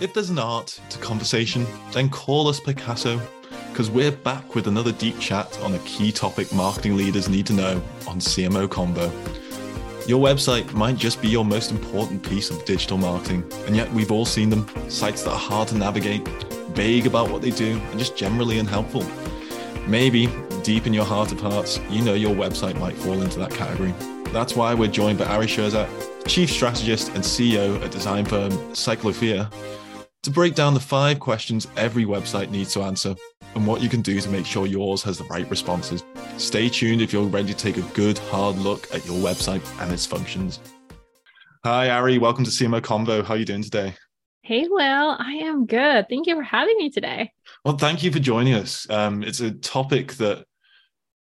If there's an art to conversation, then call us Picasso, because we're back with another deep chat on a key topic marketing leaders need to know on CMO Convo. Your website might just be your most important piece of digital marketing, and yet we've all seen them sites that are hard to navigate, vague about what they do, and just generally unhelpful. Maybe, deep in your heart of hearts, you know your website might fall into that category. That's why we're joined by Ari Krzyzek, Chief Strategist and CEO at design firm Cyclophia, to break down the five questions every website needs to answer and what you can do to make sure yours has the right responses. Stay tuned if you're ready to take a good, hard look at your website and its functions. Hi, Ari. Welcome to CMO Convo. How are you doing today? Hey, Will. I am good. Thank you for having me today. Well, thank you for joining us. Um, it's a topic that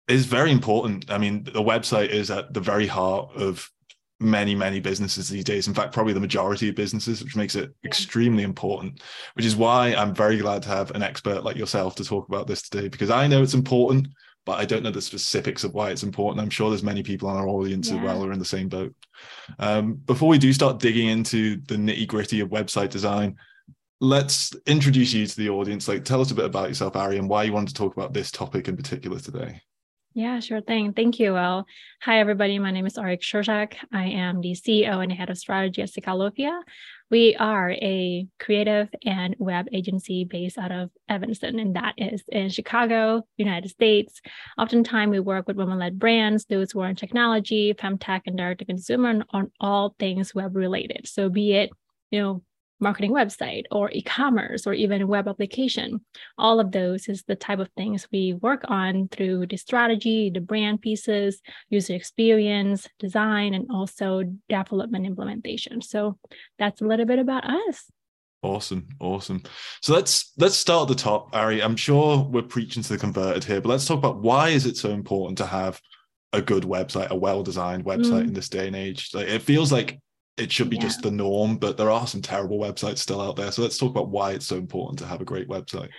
is very important. I mean, the website is at the very heart of many many businesses these days. In fact probably the majority of businesses which makes it extremely important which is why i'm very glad to have an expert like yourself to talk about this today because i know it's important but i don't know the specifics of why it's important. I'm sure there's many people on our audience yeah. as well who are in the same boat. Um, before we do start digging into the nitty gritty of website design let's introduce you to the audience. Like tell us a bit about yourself ari and why you wanted to talk about this topic in particular today yeah, sure thing. Thank you. Well, hi, everybody. My name is Ari Krzyzek. I am the CEO and head of strategy at Cyclophia. We are a creative and web agency based out of Evanston, and that is in Chicago, United States. Oftentimes, we work with women-led brands, those who are in technology, femtech, and direct-to-consumer on all things web related. So be it, you know, marketing website or e-commerce or even web application all of those is the type of things we work on through the strategy the brand pieces user experience design and also development implementation so that's a little bit about us Awesome, awesome. So let's let's start at the top, Ari. I'm sure we're preaching to the converted here, but let's talk about why is it so important to have a good website, a well-designed website mm. in this day and age. Like it feels like it should be yeah. just the norm, but there are some terrible websites still out there. So let's talk about why it's so important to have a great website.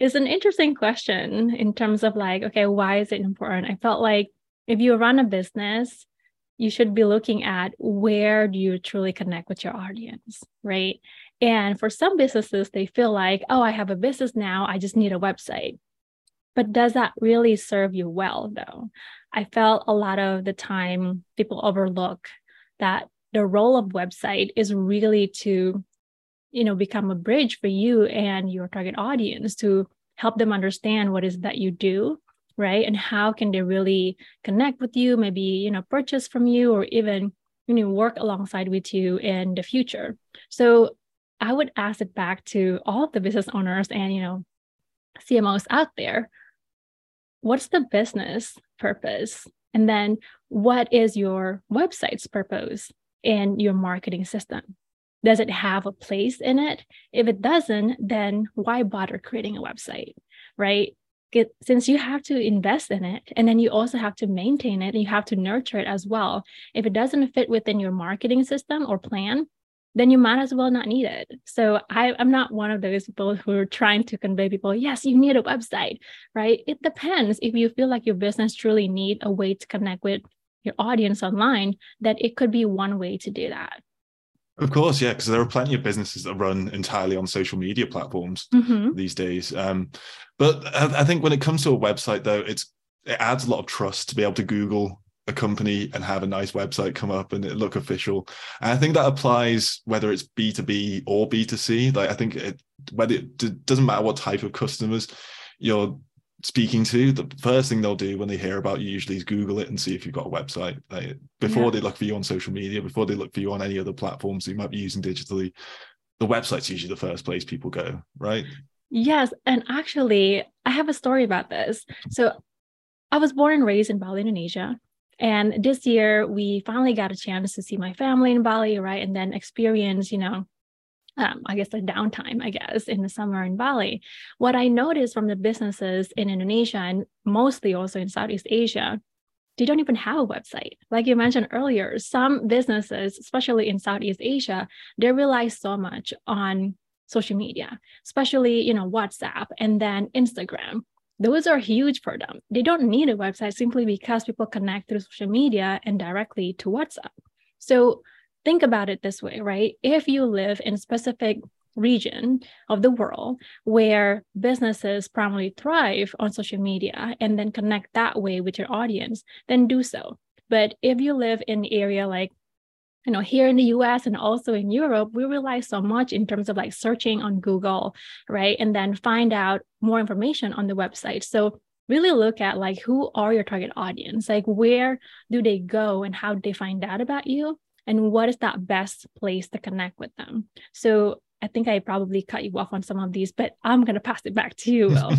It's an interesting question in terms of like, okay, why is it important? I felt like if you run a business, you should be looking at where do you truly connect with your audience, right? And for some businesses, they feel like, oh, I have a business now, I just need a website. But does that really serve you well, though? I felt a lot of the time people overlook that the role of website is really to you know become a bridge for you and your target audience to help them understand what is that you do right? And how can they really connect with you maybe you know purchase from you or even you know work alongside with you in the future. So i would ask it back to all of the business owners and you know cmos out there. What's the business purpose and then what is your website's purpose in your marketing system? Does it have a place in it? If it doesn't, then why bother creating a website, right? Since you have to invest in it and then you also have to maintain it and you have to nurture it as well. If it doesn't fit within your marketing system or plan, then you might as well not need it. So I, am not one of those people who are trying to convey people, yes, you need a website, right? It depends. If you feel like your business truly need a way to connect with your audience online, that it could be one way to do that. Of course, yeah, because there are plenty of businesses that run entirely on social media platforms mm-hmm. these days. Um, but I, I think when it comes to a website, though, it's it adds a lot of trust to be able to Google a company and have a nice website come up and it look official. And I think that applies whether it's B2B or B2C. Like I think it whether it doesn't matter what type of customers you're speaking to, the first thing they'll do when they hear about you usually is Google it and see if you've got a website. Like before yeah. they look for you on social media, before they look for you on any other platforms you might be using digitally, the website's usually the first place people go, right? Yes. And actually, I have a story about this. So I was born and raised in Bali, Indonesia. And this year, we finally got a chance to see my family in Bali, right? And then experience, you know, um, I guess the downtime, I guess, in the summer in Bali. What I noticed from the businesses in Indonesia and mostly also in Southeast Asia, they don't even have a website. Like you mentioned earlier, some businesses, especially in Southeast Asia, they rely so much on social media, especially, you know, WhatsApp and then Instagram those are huge for them. They don't need a website simply because people connect through social media and directly to WhatsApp. So think about it this way, right? If you live in a specific region of the world where businesses primarily thrive on social media and then connect that way with your audience, then do so. But if you live in an area like you know here in the us and also in europe we rely so much in terms of like searching on google right and then find out more information on the website so really look at like who are your target audience like where do they go and how do they find out about you and what is that best place to connect with them so I think I probably cut you off on some of these, but I'm going to pass it back to you, Will.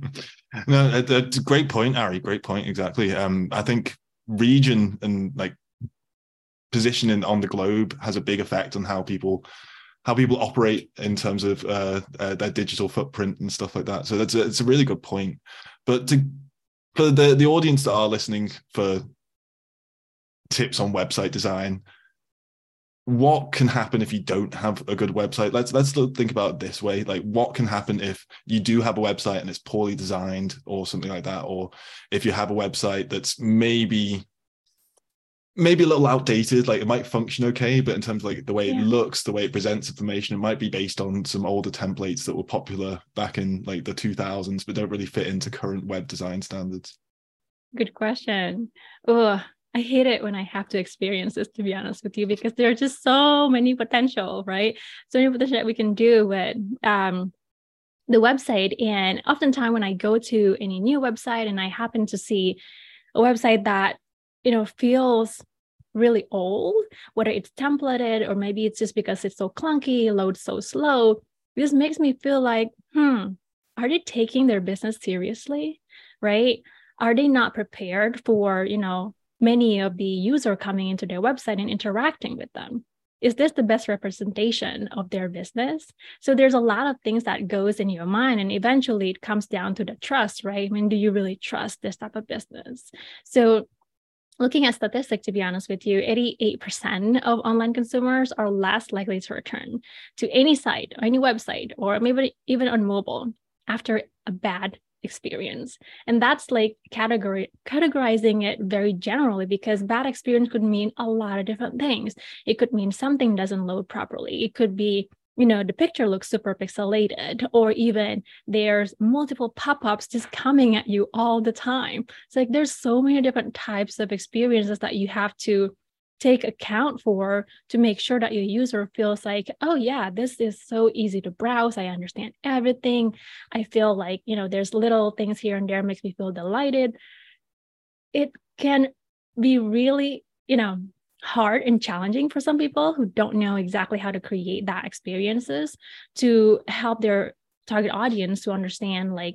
no, that's a great point, Ari. Great point. Exactly. Um, I think region and like positioning on the globe has a big effect on how people how people operate in terms of uh, uh, their digital footprint and stuff like that. So that's a, it's a really good point. But to, for the the audience that are listening for tips on website design, what can happen if you don't have a good website? Let's let's think about this way: like what can happen if you do have a website and it's poorly designed or something like that, or if you have a website that's maybe maybe a little outdated like it might function okay but in terms of like the way yeah. it looks the way it presents information it might be based on some older templates that were popular back in like the 2000s but don't really fit into current web design standards. Good question. Oh i hate it when i have to experience this to be honest with you because there are just so many potential right? So many potential that we can do with um the website. And oftentimes when i go to any new website and i happen to see a website that you know feels really old whether it's templated or maybe it's just because it's so clunky loads so slow this makes me feel like hmm are they taking their business seriously right? Are they not prepared for you know many of the user coming into their website and interacting with them? Is this the best representation of their business? So there's a lot of things that goes in your mind and eventually it comes down to the trust right? I mean do you really trust this type of business? So looking at statistic to be honest with you, 88% of online consumers are less likely to return to any site, or any website, or maybe even on mobile after a bad experience. And that's like category categorizing it very generally because bad experience could mean a lot of different things. It could mean something doesn't load properly. It could be you know the picture looks super pixelated or even there's multiple pop-ups just coming at you all the time. It's like there's so many different types of experiences that you have to take account for to make sure that your user feels like oh yeah this is so easy to browse. I understand everything. I feel like you know there's little things here and there makes me feel delighted. It can be really you know hard and challenging for some people who don't know exactly how to create that experiences to help their target audience to understand like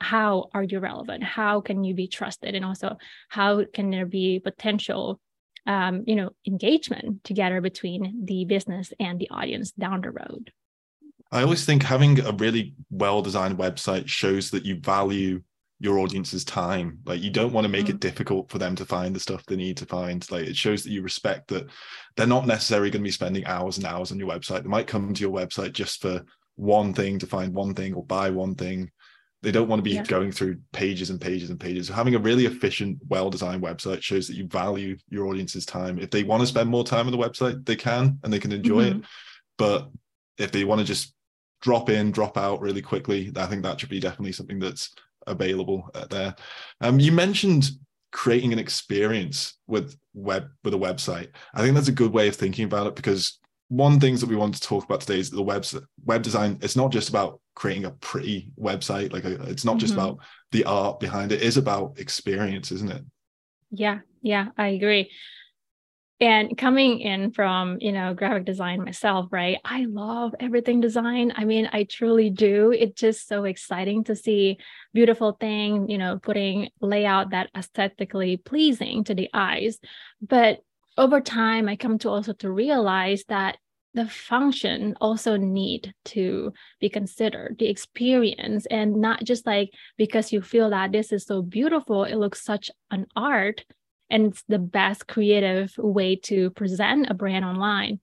how are you relevant? How can you be trusted? And also how can there be potential um, you know engagement together between the business and the audience down the road? I always think having a really well designed website shows that you value your audience's time. Like you don't want to make mm-hmm. it difficult for them to find the stuff they need to find. Like it shows that you respect that they're not necessarily going to be spending hours and hours on your website. They might come to your website just for one thing to find one thing or buy one thing. They don't want to be yeah. going through pages and pages and pages. So having a really efficient well designed website shows that you value your audience's time. If they want to spend more time on the website they can and they can enjoy mm-hmm. it but if they want to just drop in drop out really quickly i think that should be definitely something that's available uh, there. Um, you mentioned creating an experience with web with a website. I think that's a good way of thinking about it because one things that we want to talk about today is the web web design. It's not just about creating a pretty website. Like a, it's not mm-hmm. just about the art behind it. It is about experience, isn't it? Yeah, yeah, I agree and coming in from you know graphic design myself right i love everything design. I mean i truly do. It's just so exciting to see beautiful thing you know putting layout that aesthetically pleasing to the eyes. But over time i come to also to realize that the function also need to be considered the experience and not just like because you feel that this is so beautiful it looks such an art and it's the best creative way to present a brand online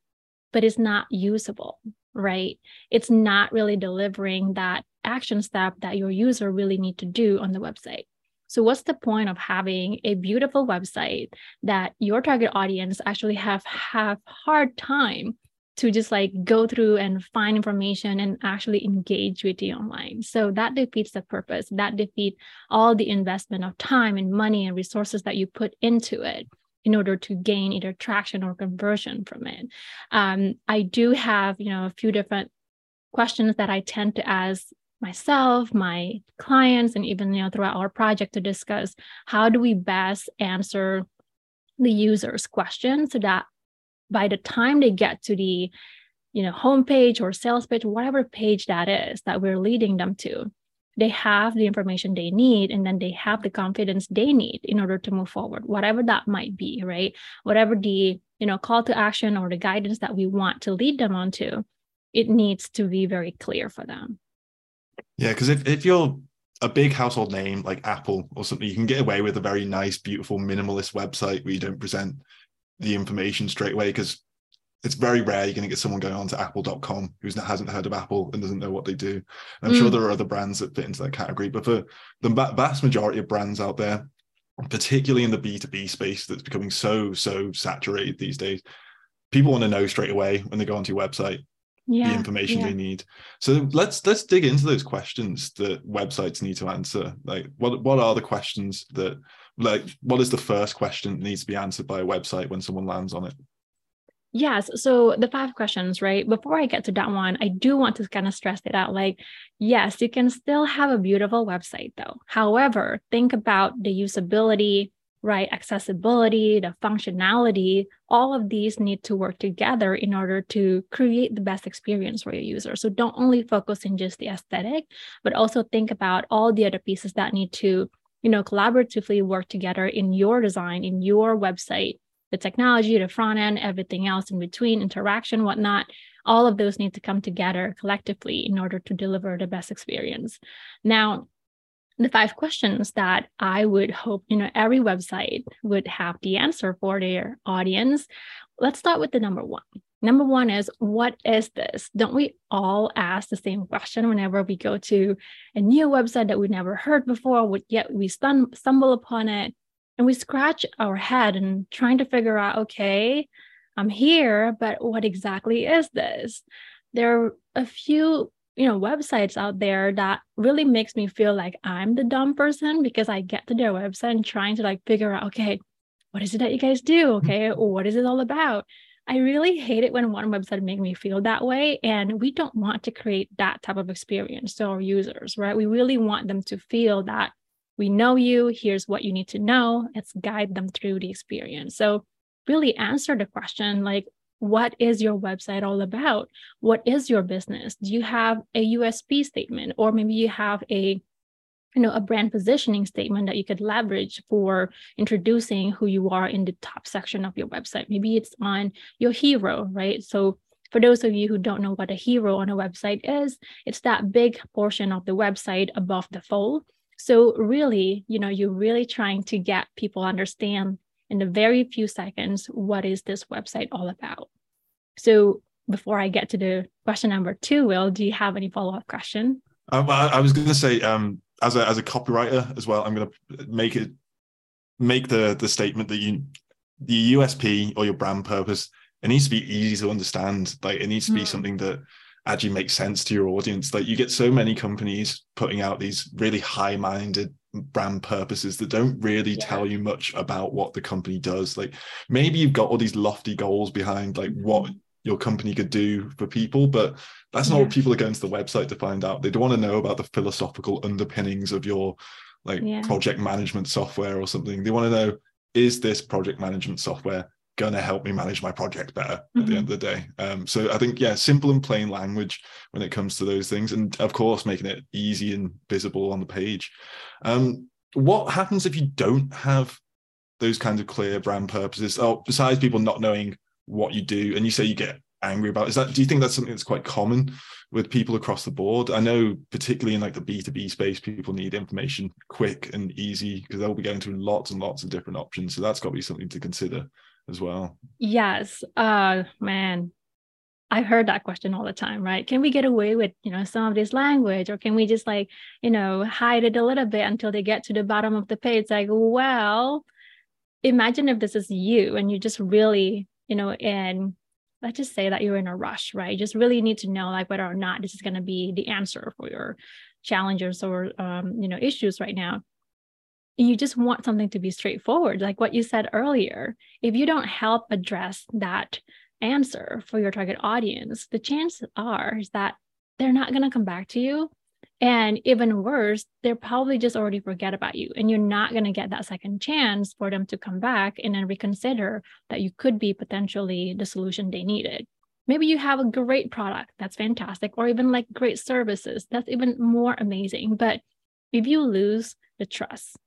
but it's not usable right? It's not really delivering that action step that your user really need to do on the website. So, what's the point of having a beautiful website that your target audience actually have have hard time to just like go through and find information and actually engage with you online. So that defeats the purpose. That defeats all the investment of time and money and resources that you put into it in order to gain either traction or conversion from it. Um, I do have, you know, a few different questions that I tend to ask myself, my clients, and even you know throughout our project to discuss how do we best answer the user's question so that by the time they get to the you know homepage or sales page whatever page that is that we're leading them to they have the information they need and then they have the confidence they need in order to move forward whatever that might be right? Whatever the you know call to action or the guidance that we want to lead them onto it needs to be very clear for them. Yeah because if, if you're a big household name like apple or something you can get away with a very nice beautiful minimalist website where you don't present the information straight away because it's very rare you're going to get someone going on to apple.com who hasn't heard of apple and doesn't know what they do i'm mm. sure there are other brands that fit into that category but for the vast majority of brands out there particularly in the b2b space that's becoming so so saturated these days people want to know straight away when they go onto your website yeah, the information yeah. they need so let's let's dig into those questions that websites need to answer like what what are the questions that like what is the first question that needs to be answered by a website when someone lands on it Yes. So the five questions, right? Before I get to that one, I do want to kind of stress it out. Like, yes, you can still have a beautiful website though. However, think about the usability, right? Accessibility, the functionality, all of these need to work together in order to create the best experience for your user. So don't only focus in just the aesthetic, but also think about all the other pieces that need to, you know, collaboratively work together in your design, in your website the technology, the front end, everything else in between, interaction, whatnot, all of those need to come together collectively in order to deliver the best experience. Now, the five questions that I would hope, you know, every website would have the answer for their audience. Let's start with the number one. Number one is, what is this? Don't we all ask the same question whenever we go to a new website that we've never heard before, yet we stumble upon it? and we scratch our head and trying to figure out okay i'm here but what exactly is this there are a few you know websites out there that really makes me feel like i'm the dumb person because i get to their website and trying to like figure out okay what is it that you guys do mm-hmm. okay what is it all about i really hate it when one website make me feel that way and we don't want to create that type of experience to our users right? We really want them to feel that we know you here's what you need to know let's guide them through the experience. So really answer the question like what is your website all about? What is your business? Do you have a usp statement or maybe you have a you know a brand positioning statement that you could leverage for introducing who you are in the top section of your website maybe it's on your hero right so for those of you who don't know what a hero on a website is it's that big portion of the website above the fold so really, you know, you're really trying to get people understand in a very few seconds what is this website all about. So before I get to the question number two, Will, do you have any follow-up question? Um, I, was going to say, um, as a as a copywriter as well, I'm going to make it make the the statement that you the USP or your brand purpose it needs to be easy to understand. Like it needs to be mm. something that actually makes sense to your audience. Like you get so many companies putting out these really high minded brand purposes that don't really yeah. tell you much about what the company does. Like maybe you've got all these lofty goals behind like what mm-hmm. Your company could do for people, but that's not yeah. what people are going to the website to find out. They don't want to know about the philosophical underpinnings of your like yeah. project management software or something. They want to know is this project management software going to help me manage my project better mm-hmm. at the end mm-hmm. of the day. Um, so I think, yeah, simple and plain language when it comes to those things. And of course, making it easy and visible on the page. Um, what happens if you don't have those kinds of clear brand purposes? Oh, besides people not knowing what you do, and you say you get angry about, is that, do you think that's something that's quite common with people across the board? I know, particularly in like the B2B space, people need information quick and easy because they'll be going through lots and lots of different options. So that's got to be something to consider as well. Yes. Uh man. I heard that question all the time, right? Can we get away with, you know, some of this language or can we just like, you know, hide it a little bit until they get to the bottom of the page? Like, well, imagine if this is you and you just really, you know, and let's just say that you're in a rush, right? You just really need to know like whether or not this is going to be the answer for your challenges or um, you know issues right now. You just want something to be straightforward, like what you said earlier. If you don't help address that answer for your target audience, the chances are is that they're not going to come back to you. And even worse, they're probably just already forget about you. And you're not going to get that second chance for them to come back and then reconsider that you could be potentially the solution they needed. Maybe you have a great product, that's fantastic, or even like great services, that's even more amazing. But if you lose the trust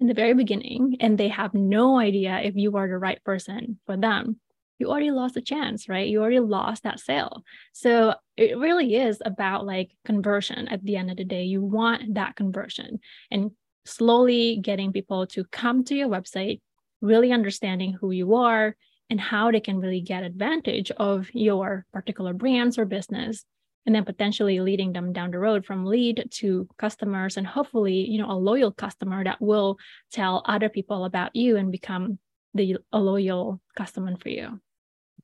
in the very beginning and they have no idea if you are the right person for them, you already lost a chance, right? You already lost that sale. So it really is about like conversion at the end of the day. You want that conversion and slowly getting people to come to your website, really understanding who you are and how they can really get advantage of your particular brands or business and then potentially leading them down the road from lead to customers and hopefully you know a loyal customer that will tell other people about you and become the a loyal customer for you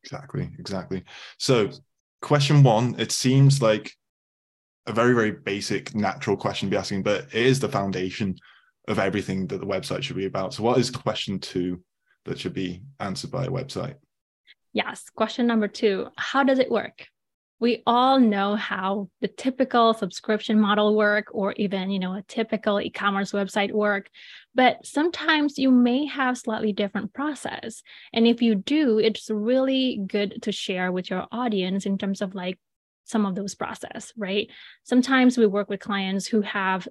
Exactly, exactly. So, question one, it seems like a very, very basic, natural question to be asking, but it is the foundation of everything that the website should be about. So, what is question two that should be answered by a website? Yes. Question number two How does it work? We all know how the typical subscription model work or even you know a typical e-commerce website work but sometimes you may have slightly different process. And if you do it's really good to share with your audience in terms of like some of those process right? Sometimes we work with clients who have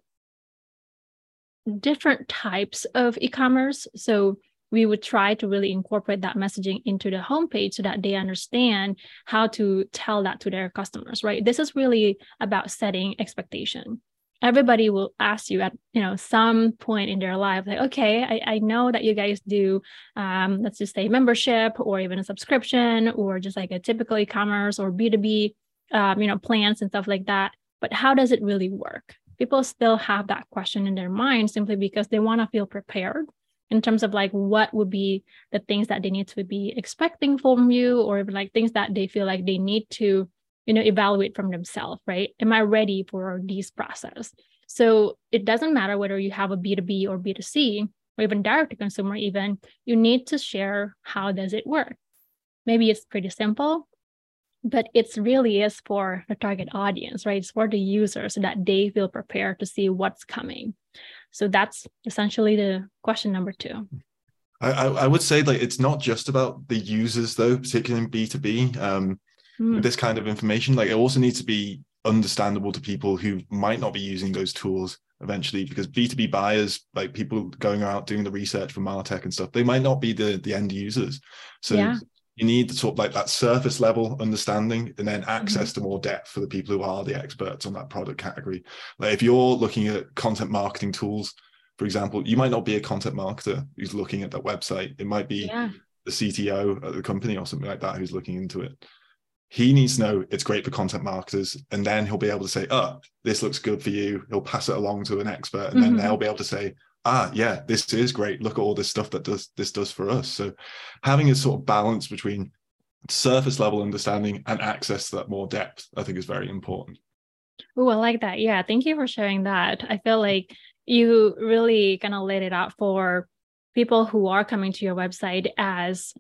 different types of e-commerce. So we would try to really incorporate that messaging into the homepage so that they understand how to tell that to their customers right? This is really about setting expectation. Everybody will ask you at you know some point in their life like okay i, I know that you guys do um, let's just say membership or even a subscription or just like a typical e-commerce or b2b um, you know plans and stuff like that but how does it really work? People still have that question in their mind simply because they want to feel prepared in terms of like what would be the things that they need to be expecting from you or like things that they feel like they need to you know evaluate from themselves right? Am i ready for these process? So it doesn't matter whether you have a b2b or b2c or even direct to consumer even you need to share how does it work. Maybe it's pretty simple but it's really is for the target audience right? It's for the user so that they feel prepared to see what's coming so that's essentially the question number two. I, I would say like it's not just about the users though, particularly in B two B. Um, mm. This kind of information, like it also needs to be understandable to people who might not be using those tools eventually because b2b buyers like people going out doing the research for martech and stuff they might not be the the end users so yeah you need sort of like that surface level understanding and then access mm-hmm. to more depth for the people who are the experts on that product category. Like if you're looking at content marketing tools, for example, you might not be a content marketer who's looking at that website. It might be yeah. the CTO at the company or something like that who's looking into it. He needs to know it's great for content marketers, and then he'll be able to say, "Oh, this looks good for you." He'll pass it along to an expert, and mm-hmm. then they'll be able to say, ah yeah this is great. Look at all this stuff that does this does for us. So having a sort of balance between surface level understanding and access to that more depth i think is very important. Oh i like that. Yeah thank you for sharing that. I feel like you really kind of laid it out for people who are coming to your website as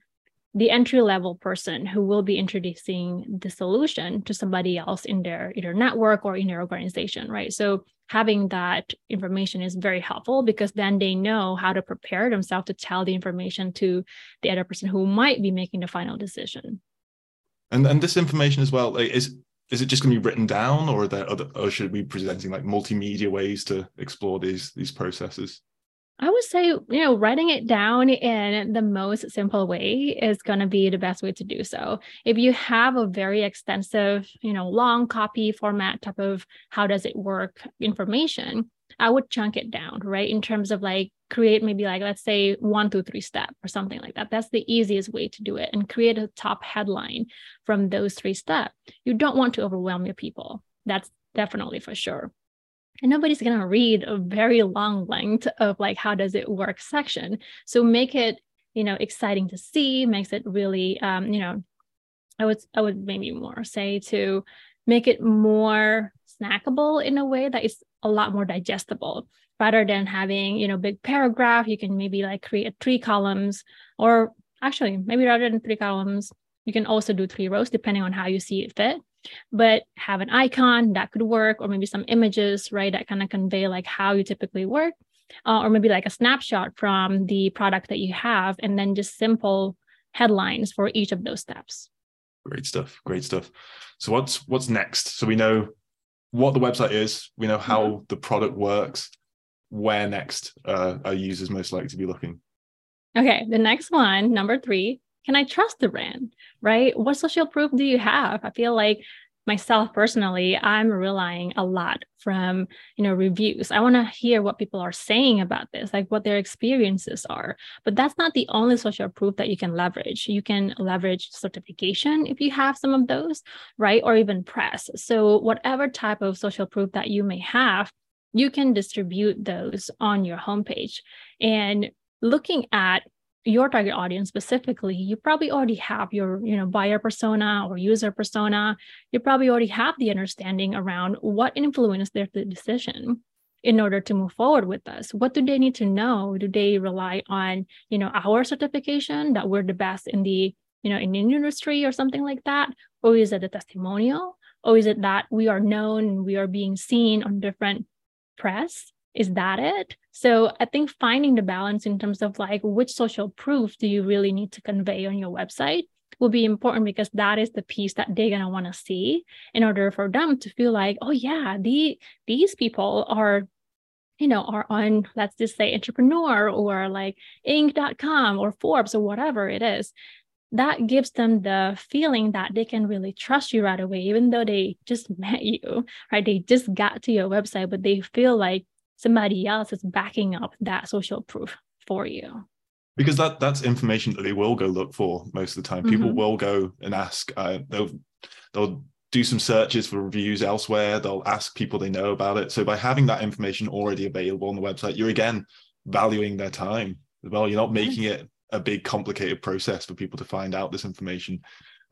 the entry level person who will be introducing the solution to somebody else in their either network or in their organization, right? So having that information is very helpful because then they know how to prepare themselves to tell the information to the other person who might be making the final decision. And and this information as well, is is it just going to be written down, or are there other, or should we be presenting like multimedia ways to explore these these processes? I would say, you know, writing it down in the most simple way is going to be the best way to do so. If you have a very extensive, you know, long copy format type of how does it work information, I would chunk it down, right? In terms of like create maybe like, let's say one, three step or something like that. That's the easiest way to do it and create a top headline from those three steps. You don't want to overwhelm your people. That's definitely for sure. And nobody's going to read a very long length of like, how does it work section. So make it, you know, exciting to see, makes it really, um, you know, I would, I would maybe more say to make it more snackable in a way that is a lot more digestible rather than having you know big paragraph you can maybe like create three columns or actually maybe rather than three columns you can also do three rows depending on how you see it fit but have an icon that could work or maybe some images right that kind of convey like how you typically work uh, or maybe like a snapshot from the product that you have and then just simple headlines for each of those steps great stuff great stuff so what's what's next so we know what the website is, we know how mm-hmm. the product works, where next uh, are users most likely to be looking. Okay, the next one, number three, can I trust the brand, right? What social proof do you have? I feel like myself personally i'm relying a lot from you know reviews. I want to hear what people are saying about this like what their experiences are. But that's not the only social proof that you can leverage. You can leverage certification if you have some of those right? Or even press. So whatever type of social proof that you may have you can distribute those on your homepage. And looking at your target audience specifically you probably already have your you know buyer persona or user persona. You probably already have the understanding around what influenced their decision in order to move forward with us what do they need to know? Do they rely on you know our certification that we're the best in the you know in the industry or something like that? Or is it a testimonial? Or is it that we are known and we are being seen on different press is that it? So i think finding the balance in terms of like which social proof do you really need to convey on your website will be important because that is the piece that they're going to want to see in order for them to feel like oh yeah the these people are you know are on let's just say entrepreneur or like inc.com or forbes or whatever it is. That gives them the feeling that they can really trust you right away even though they just met you right? They just got to your website but they feel like somebody else is backing up that social proof for you. Because that that's information that they will go look for most of the time. Mm-hmm. people will go and ask uh, they'll they'll do some searches for reviews elsewhere. They'll ask people they know about it. So by having that information already available on the website you're again valuing their time. As well you're not making it a big complicated process for people to find out this information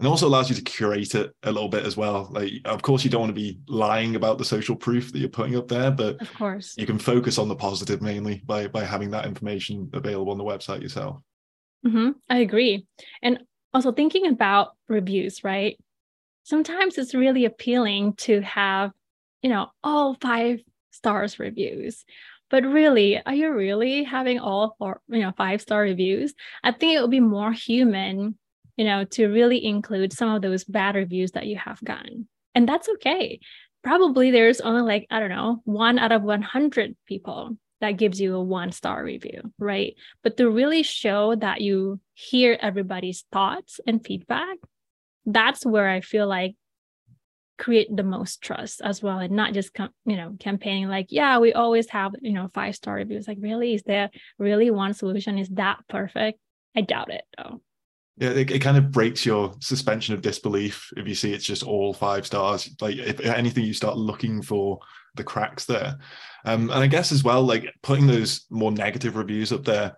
and also allows you to curate it a little bit as well. Like of course you don't want to be lying about the social proof that you're putting up there but of course. you can focus on the positive mainly by by having that information available on the website yourself. Mm-hmm. i agree. And also thinking about reviews right? Sometimes it's really appealing to have you know all five stars reviews. But really are you really having all four you know five star reviews? I think it would be more human you know, to really include some of those bad reviews that you have gotten. And that's okay. Probably there's only like, I don't know, one out of 100 people that gives you a one star review, right? But to really show that you hear everybody's thoughts and feedback, that's where I feel like create the most trust as well and not just com- you know campaigning like yeah we always have you know five star reviews like really is there really one solution is that perfect i doubt it though yeah, it, it, kind of breaks your suspension of disbelief if you see it's just all five stars. Like if anything, you start looking for the cracks there. Um, and I guess as well, like putting those more negative reviews up there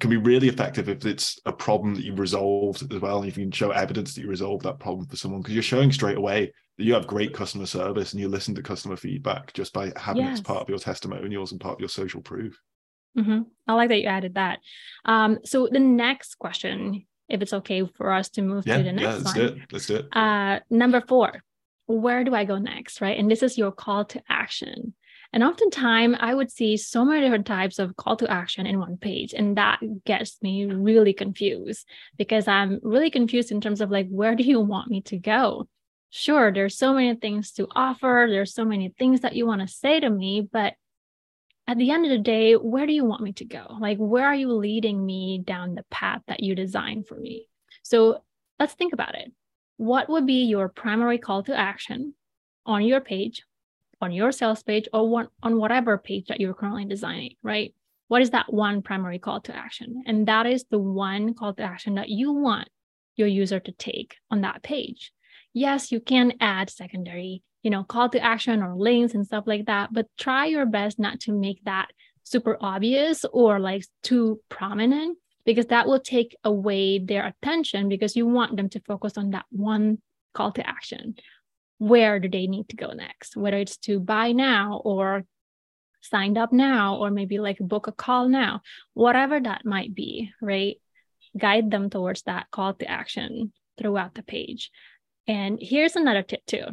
can be really effective if it's a problem that you've resolved as well. And if you can show evidence that you resolved that problem for someone, because you're showing straight away that you have great customer service and you listen to customer feedback just by having yes. it as part of your testimonials and part of your social proof. Mm-hmm. I like that you added that. Um, so the next question if it's okay for us to move yeah, to the next yeah, let's one. Do it. Let's do it. Uh, number four, where do I go next? Right. And this is your call to action. And oftentimes I would see so many different types of call to action in one page. And that gets me really confused because I'm really confused in terms of like, where do you want me to go? Sure, there's so many things to offer. There's so many things that you want to say to me, but at the end of the day, where do you want me to go? Like, where are you leading me down the path that you designed for me? So let's think about it. What would be your primary call to action on your page? on your sales page or one, on whatever page that you're currently designing, right? What is that one primary call to action? And that is the one call to action that you want your user to take on that page. Yes, you can add secondary, you know, call to action or links and stuff like that, but try your best not to make that super obvious or like too prominent because that will take away their attention because you want them to focus on that one call to action. Where do they need to go next? Whether it's to buy now or signed up now, or maybe like book a call now, whatever that might be, right? Guide them towards that call to action throughout the page. And here's another tip too.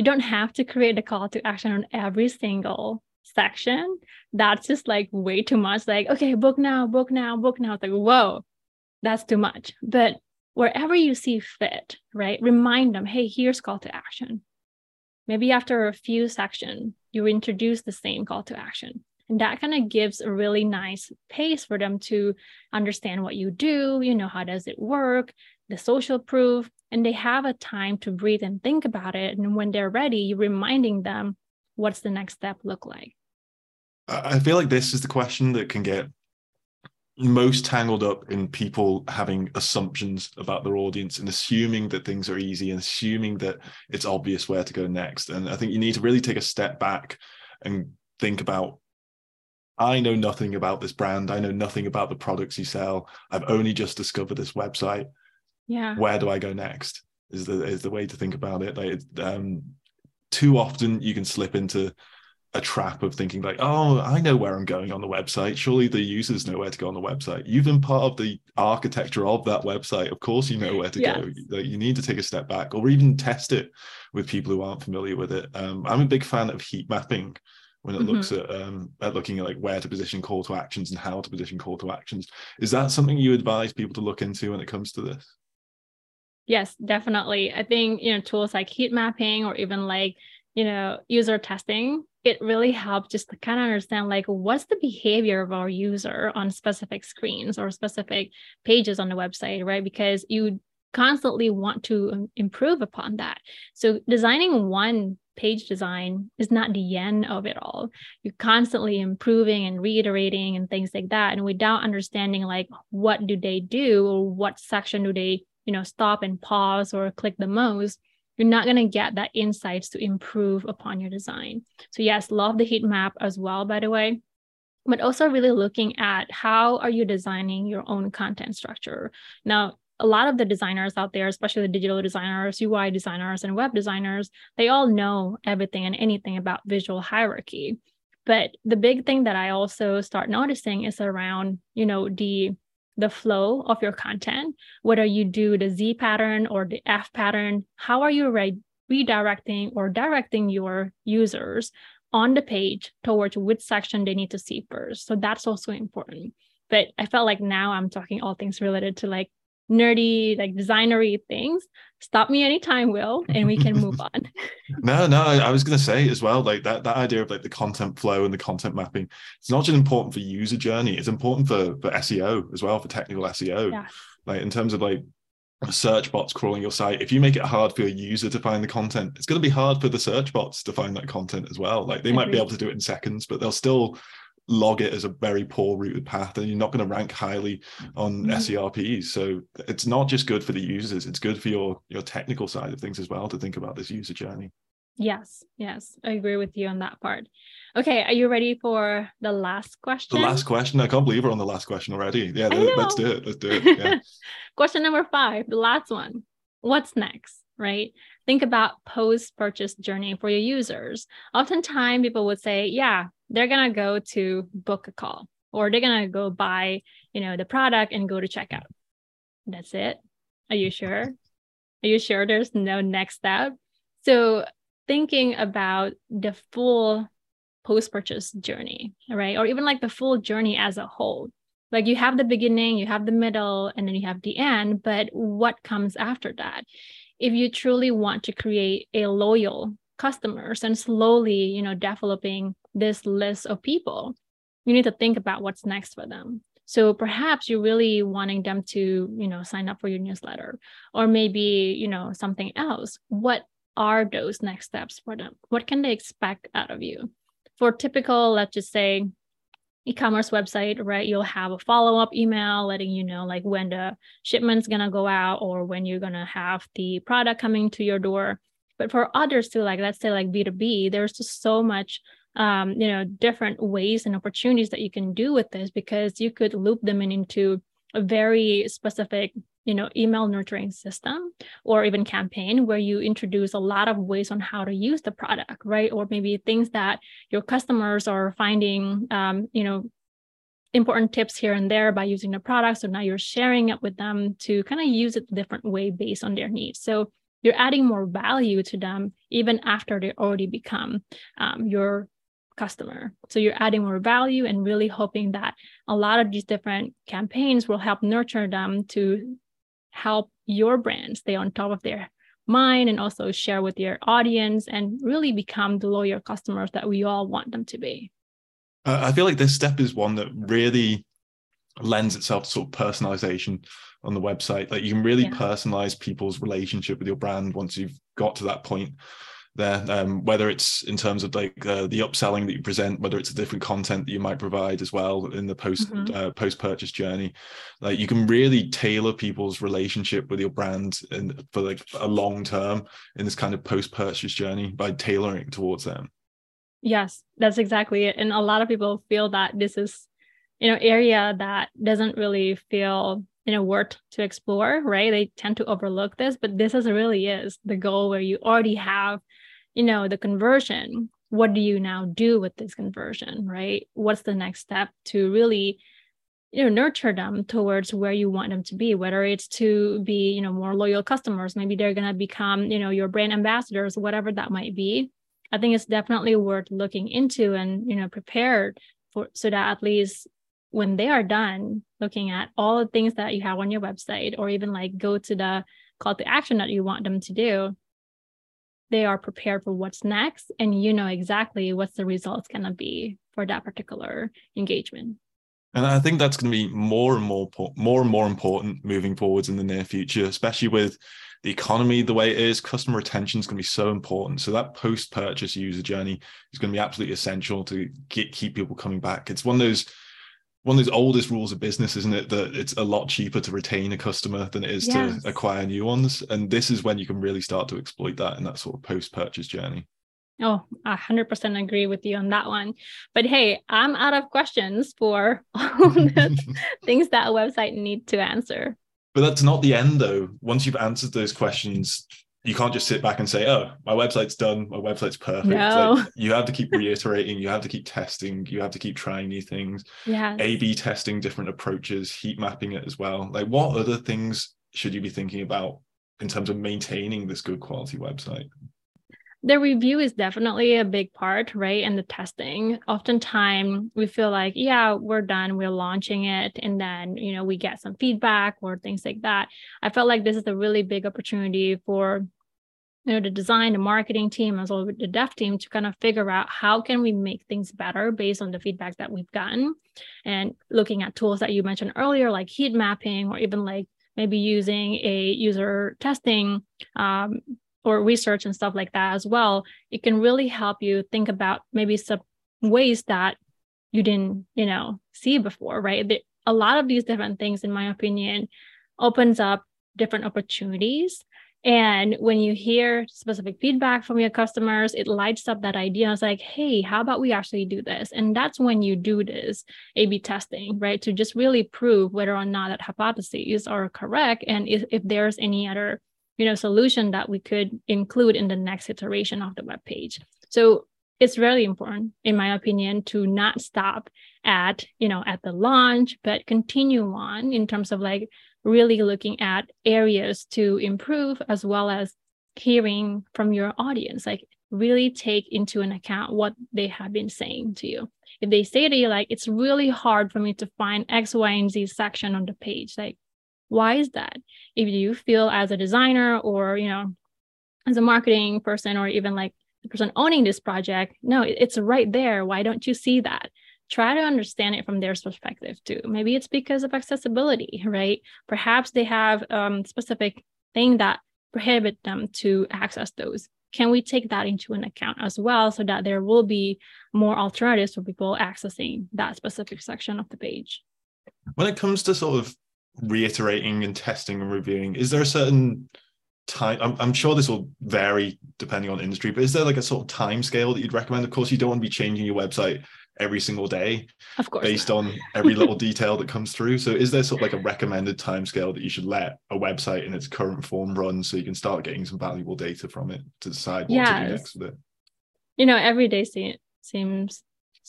You don't have to create a call to action on every single section, that's just like way too much. Like, okay, book now, book now, book now. It's like, whoa, that's too much. But wherever you see fit, right? Remind them, hey, here's call to action. Maybe after a few sections, you introduce the same call to action. And that kind of gives a really nice pace for them to understand what you do, you know, how does it work, the social proof, and they have a time to breathe and think about it. And when they're ready, you're reminding them what's the next step look like? I feel like this is the question that can get most tangled up in people having assumptions about their audience and assuming that things are easy and assuming that it's obvious where to go next. And I think you need to really take a step back and think about I know nothing about this brand. I know nothing about the products you sell. I've only just discovered this website. Yeah. Where do I go next? Is the is the way to think about it. Like um, too often you can slip into a trap of thinking like, oh, I know where I'm going on the website. Surely the users know where to go on the website. You've been part of the architecture of that website. Of course, you know where to yes. go. You need to take a step back or even test it with people who aren't familiar with it. Um, I'm a big fan of heat mapping when it mm-hmm. looks at um, at looking at like where to position call to actions and how to position call to actions. Is that something you advise people to look into when it comes to this? Yes, definitely. I think, you know, tools like heat mapping or even like, you know, user testing, it really helps just to kind of understand like what's the behavior of our user on specific screens or specific pages on the website, right? Because you constantly want to improve upon that. So designing one page design is not the end of it all. You're constantly improving and reiterating and things like that. And without understanding like what do they do or what section do they you know stop and pause or click the most you're not going to get that insights to improve upon your design. So yes love the heat map as well by the way but also really looking at how are you designing your own content structure. Now a lot of the designers out there especially the digital designers ui designers and web designers they all know everything and anything about visual hierarchy. But the big thing that i also start noticing is around you know the the flow of your content, whether you do the Z pattern or the F pattern, how are you re- redirecting or directing your users on the page towards which section they need to see first? So that's also important. But I felt like now I'm talking all things related to like nerdy, like designery things, stop me anytime, Will, and we can move on. no, no, I was going to say as well, like that that idea of like the content flow and the content mapping. It's not just important for user journey; it's important for for SEO as well, for technical SEO. Yeah. Like in terms of like search bots crawling your site if you make it hard for your user to find the content it's going to be hard for the search bots to find that content as well like they might be able to do it in seconds but they'll still log it as a very poor routed path and you're not going to rank highly on mm-hmm. SERPs. So it's not just good for the users, it's good for your your technical side of things as well to think about this user journey. Yes, yes, I agree with you on that part. Okay, are you ready for the last question? The last question. I can't believe we're on the last question already. Yeah, let's do it. Let's do it. Yeah. question number five, the last one. What's next? Right? Think about post purchase journey for your users. Oftentimes, people would say, "Yeah, they're gonna go to book a call or they're gonna go buy you know the product and go to checkout. That's it. Are you sure? Are you sure there's no next step? So thinking about the full post purchase journey right? Or even like the full journey as a whole. Like you have the beginning you have the middle and then you have the end but what comes after that? If you truly want to create a loyal customers and slowly you know developing this list of people you need to think about what's next for them so perhaps you're really wanting them to you know sign up for your newsletter or maybe you know something else what are those next steps for them? What can they expect out of you? For typical, let's just say, e-commerce website, right? You'll have a follow-up email letting you know like when the shipment's gonna go out or when you're gonna have the product coming to your door. But for others too, like let's say like B2B, there's just so much um, you know, different ways and opportunities that you can do with this because you could loop them in into a very specific you know email nurturing system or even campaign where you introduce a lot of ways on how to use the product right? Or maybe things that your customers are finding um, you know important tips here and there by using the product. So now you're sharing it with them to kind of use it different way based on their needs. So you're adding more value to them even after they already become um, your customer. So you're adding more value and really hoping that a lot of these different campaigns will help nurture them to help your brand stay on top of their mind and also share with your audience and really become the loyal customers that we all want them to be. Uh, I feel like this step is one that really lends itself to sort of personalization on the website. Like you can really yeah. personalize people's relationship with your brand once you've got to that point there um, whether it's in terms of like uh, the upselling that you present whether it's a different content that you might provide as well in the post mm-hmm. uh, post purchase journey. Like you can really tailor people's relationship with your brand and for like a long term in this kind of post purchase journey by tailoring towards them. Yes that's exactly it. And a lot of people feel that this is you know area that doesn't really feel you know worth to explore right? They tend to overlook this but this is really is the goal where you already have you know the conversion. What do you now do with this conversion right? What's the next step to really you know nurture them towards where you want them to be whether it's to be you know more loyal customers. Maybe they're going to become you know your brand ambassadors whatever that might be. I think it's definitely worth looking into and you know prepared for so that at least when they are done looking at all the things that you have on your website or even like go to the call to action that you want them to do they are prepared for what's next and you know exactly what's the results going to be for that particular engagement. And i think that's going to be more and more more and more important moving forwards in the near future especially with the economy the way it is. Customer retention is going to be so important. So that post purchase user journey is going to be absolutely essential to get, keep people coming back. It's one of those one of those oldest rules of business, isn't it? That it's a lot cheaper to retain a customer than it is yes. to acquire new ones. And this is when you can really start to exploit that in that sort of post purchase journey. Oh, I 100% agree with you on that one. But hey, I'm out of questions for all the things that a website need to answer. But that's not the end, though. Once you've answered those questions, you can't just sit back and say, "Oh, my website's done. My website's perfect." No. Like, you have to keep reiterating. you have to keep testing. You have to keep trying new things. Yeah. A/B testing different approaches, heat mapping it as well. Like, what other things should you be thinking about in terms of maintaining this good quality website? The review is definitely a big part, right? And the testing. Oftentimes, we feel like, yeah, we're done. We're launching it, and then you know we get some feedback or things like that. I felt like this is a really big opportunity for you know the design the marketing team as well as the dev team to kind of figure out how can we make things better based on the feedback that we've gotten and looking at tools that you mentioned earlier like heat mapping or even like maybe using a user testing um, or research and stuff like that as well it can really help you think about maybe some ways that you didn't you know see before right a lot of these different things in my opinion opens up different opportunities and when you hear specific feedback from your customers, it lights up that idea. It's like, hey, how about we actually do this? And that's when you do this A B testing, right? To just really prove whether or not that hypotheses are correct and if, if there's any other you know solution that we could include in the next iteration of the web page. So it's really important in my opinion to not stop at you know at the launch but continue on in terms of like really looking at areas to improve as well as hearing from your audience. Like really take into an account what they have been saying to you. If they say to you like it's really hard for me to find x y and z section on the page like why is that? If you feel as a designer or you know as a marketing person or even like the person owning this project no it's right there. Why don't you see that? Try to understand it from their perspective too. Maybe it's because of accessibility right? Perhaps they have um specific thing that prohibit them to access those. Can we take that into an account as well so that there will be more alternatives for people accessing that specific section of the page? When it comes to sort of reiterating and testing and reviewing is there a certain time I'm, I'm, sure this will vary depending on industry but is there like a sort of time scale that you'd recommend? Of course you don't want to be changing your website every single day of course based on every little detail that comes through. So is there sort of like a recommended time scale that you should let a website in its current form run so you can start getting some valuable data from it to decide what yes. to do next with it? You know every day se- seems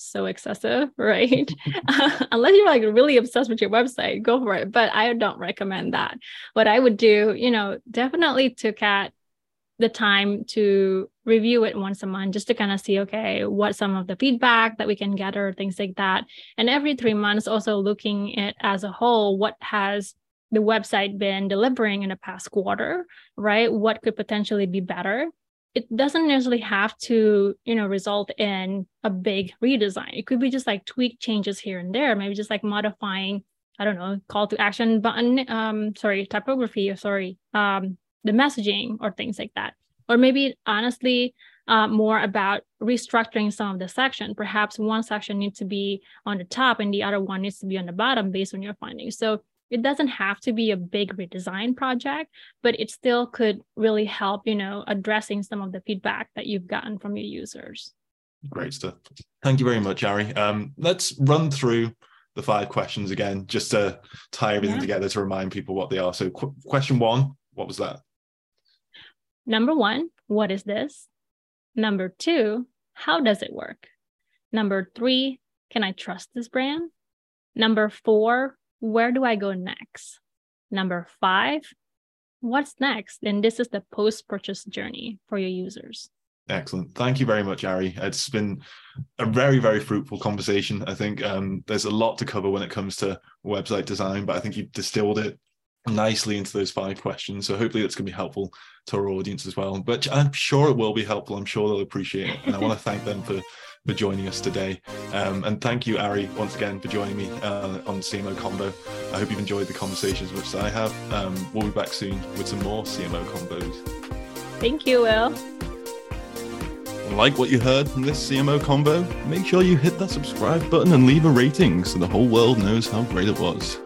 so excessive right? Unless you're like really obsessed with your website go for it but i don't recommend that. What i would do you know definitely took at the time to review it once a month just to kind of see okay what some of the feedback that we can gather things like that. And every three months also looking at as a whole what has the website been delivering in the past quarter right? What could potentially be better it doesn't necessarily have to you know result in a big redesign it could be just like tweak changes here and there maybe just like modifying i don't know call to action button um sorry typography or sorry um the messaging or things like that. Or maybe honestly, uh, more about restructuring some of the section. Perhaps one section needs to be on the top and the other one needs to be on the bottom based on your findings. So it doesn't have to be a big redesign project, but it still could really help, you know, addressing some of the feedback that you've gotten from your users. Great stuff. Thank you very much, Ari. Um, let's run through the five questions again, just to tie everything yeah. together to remind people what they are. So, qu- question one, what was that? Number one, what is this? Number two, how does it work? Number three, can I trust this brand? Number four, where do I go next? Number five, what's next? And this is the post purchase journey for your users. Excellent. Thank you very much, Ari. It's been a very, very fruitful conversation. I think um, there's a lot to cover when it comes to website design, but I think you've distilled it nicely into those five questions. So hopefully that's going to be helpful to our audience as well. But I'm sure it will be helpful. I'm sure they'll appreciate it. And I want to thank them for for joining us today. Um, and thank you, Ari, once again for joining me uh, on CMO Convo. I hope you've enjoyed the conversations which I have. Um, we'll be back soon with some more CMO Convos. Thank you, Will. Like what you heard from this CMO Convo? Make sure you hit that subscribe button and leave a rating so the whole world knows how great it was.